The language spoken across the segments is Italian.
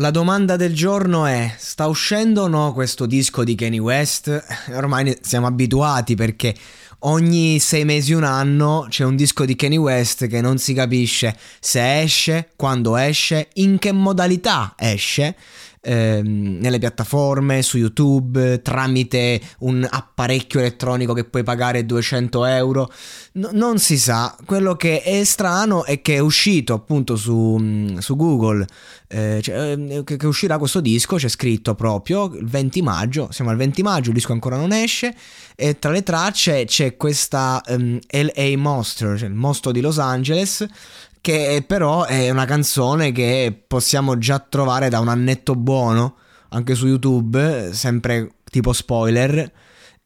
La domanda del giorno è: sta uscendo o no questo disco di Kanye West? Ormai siamo abituati perché ogni sei mesi, un anno c'è un disco di Kanye West che non si capisce se esce, quando esce, in che modalità esce ehm, nelle piattaforme, su YouTube, tramite un apparecchio elettronico che puoi pagare 200 euro. No, non si sa. Quello che è strano è che è uscito appunto su, mm, su Google, eh, cioè, ehm, che, che, uscirà questo disco, c'è scritto proprio il 20 maggio, siamo al 20 maggio, il disco ancora non esce, e tra le tracce c'è questa um, ehm, LA Monster, cioè il mostro di Los Angeles, che però è una canzone che possiamo già trovare da un annetto buono anche su YouTube, sempre tipo spoiler.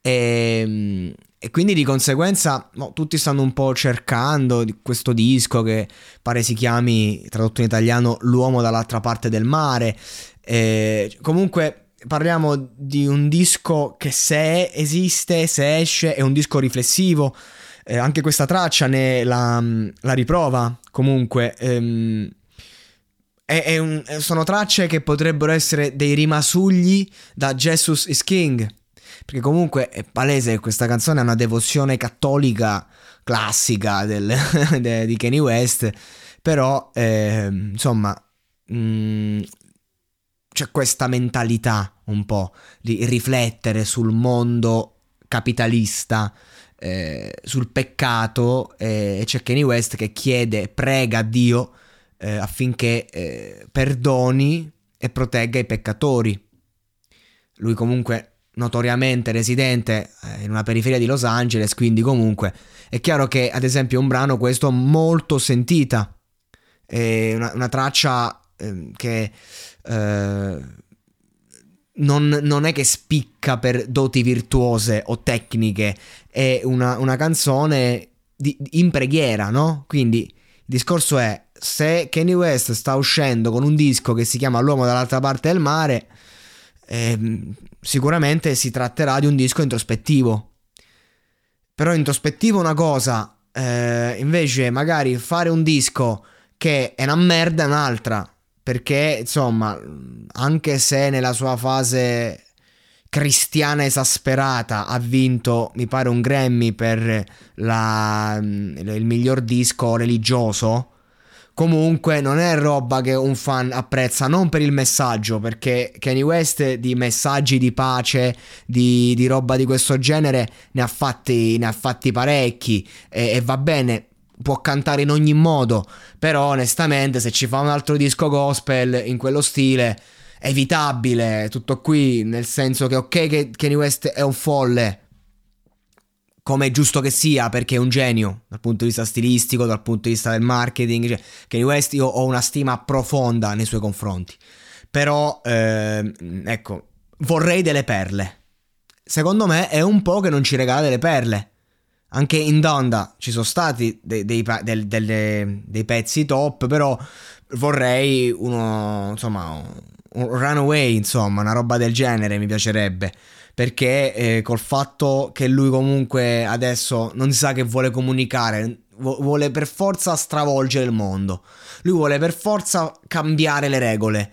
E, e quindi di conseguenza no, tutti stanno un po' cercando questo disco che pare si chiami, tradotto in italiano, L'uomo dall'altra parte del mare. E, comunque parliamo di un disco che se esiste, se esce, è un disco riflessivo eh, anche questa traccia ne la, la riprova comunque. Ehm, è, è un, sono tracce che potrebbero essere dei rimasugli da Jesus is King. Perché comunque è palese che questa canzone è una devozione cattolica classica del, de, di Kanye West. Però, eh, insomma, mh, mm, c'è questa mentalità un po' di riflettere sul mondo capitalista eh, sul peccato eh, e c'è Kanye West che chiede, prega Dio eh, affinché eh, perdoni e protegga i peccatori. Lui comunque notoriamente residente eh, in una periferia di Los Angeles, quindi comunque è chiaro che ad esempio è un brano questo molto sentita, è una, una traccia ehm, che eh, non, non, è che spicca per doti virtuose o tecniche, è una, una canzone di, in preghiera, no? Quindi il discorso è, se Kanye West sta uscendo con un disco che si chiama L'uomo dall'altra parte del mare, eh, sicuramente si tratterà di un disco introspettivo. Però introspettivo è una cosa, eh, invece magari fare un disco che è una merda è un'altra perché insomma anche se nella sua fase cristiana esasperata ha vinto mi pare un Grammy per la, il miglior disco religioso comunque non è roba che un fan apprezza non per il messaggio perché Kanye West di messaggi di pace di, di roba di questo genere ne ha fatti, ne ha fatti parecchi e, e va bene può cantare in ogni modo, però onestamente se ci fa un altro disco gospel in quello stile evitabile, tutto qui, nel senso che ok che Kanye West è un folle, come è giusto che sia, perché è un genio dal punto di vista stilistico, dal punto di vista del marketing, cioè, Kanye West io ho una stima profonda nei suoi confronti, però eh, ecco, vorrei delle perle. Secondo me è un po' che non ci regala delle perle anche in Donda ci sono stati dei, dei, dei, dei, dei pezzi top, però vorrei uno, insomma, un runaway, insomma, una roba del genere mi piacerebbe. Perché eh, col fatto che lui comunque adesso non si sa che vuole comunicare, vuole per forza stravolgere il mondo. Lui vuole per forza cambiare le regole.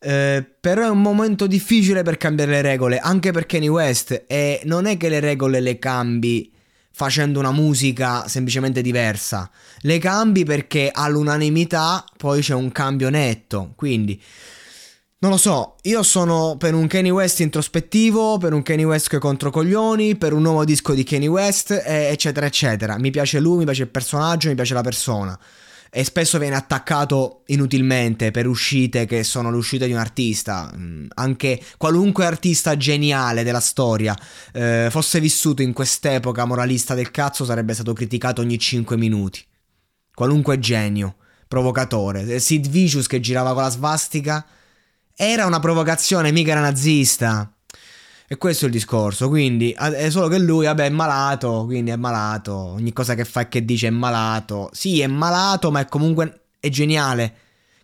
Eh, però è un momento difficile per cambiare le regole, anche per Kanye West. E non è che le regole le cambi facendo una musica semplicemente diversa. Le cambi perché all'unanimità poi c'è un cambio netto. Quindi non lo so, io sono per un Kanye West introspettivo, per un Kanye West che contro coglioni, per un nuovo disco di Kanye West, eccetera, eccetera. Mi piace lui, mi piace il personaggio, mi piace la persona e spesso viene attaccato inutilmente per uscite che sono le uscite di un artista. Mm, anche qualunque artista geniale della storia eh, fosse vissuto in quest'epoca moralista del cazzo sarebbe stato criticato ogni 5 minuti. Qualunque genio, provocatore. Eh, Sid Vicious che girava con la svastica era una provocazione, mica era nazista. E questo è il discorso, quindi è solo che lui, vabbè, è malato, quindi è malato, ogni cosa che fa e che dice è malato. Sì, è malato, ma è comunque è geniale,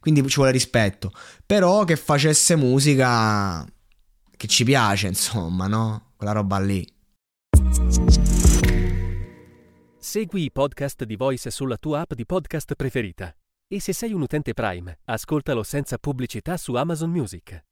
quindi ci vuole rispetto. Però che facesse musica che ci piace, insomma, no? Quella roba lì. Segui i podcast di Voice sulla tua app di podcast preferita. E se sei un utente Prime, ascoltalo senza pubblicità su Amazon Music.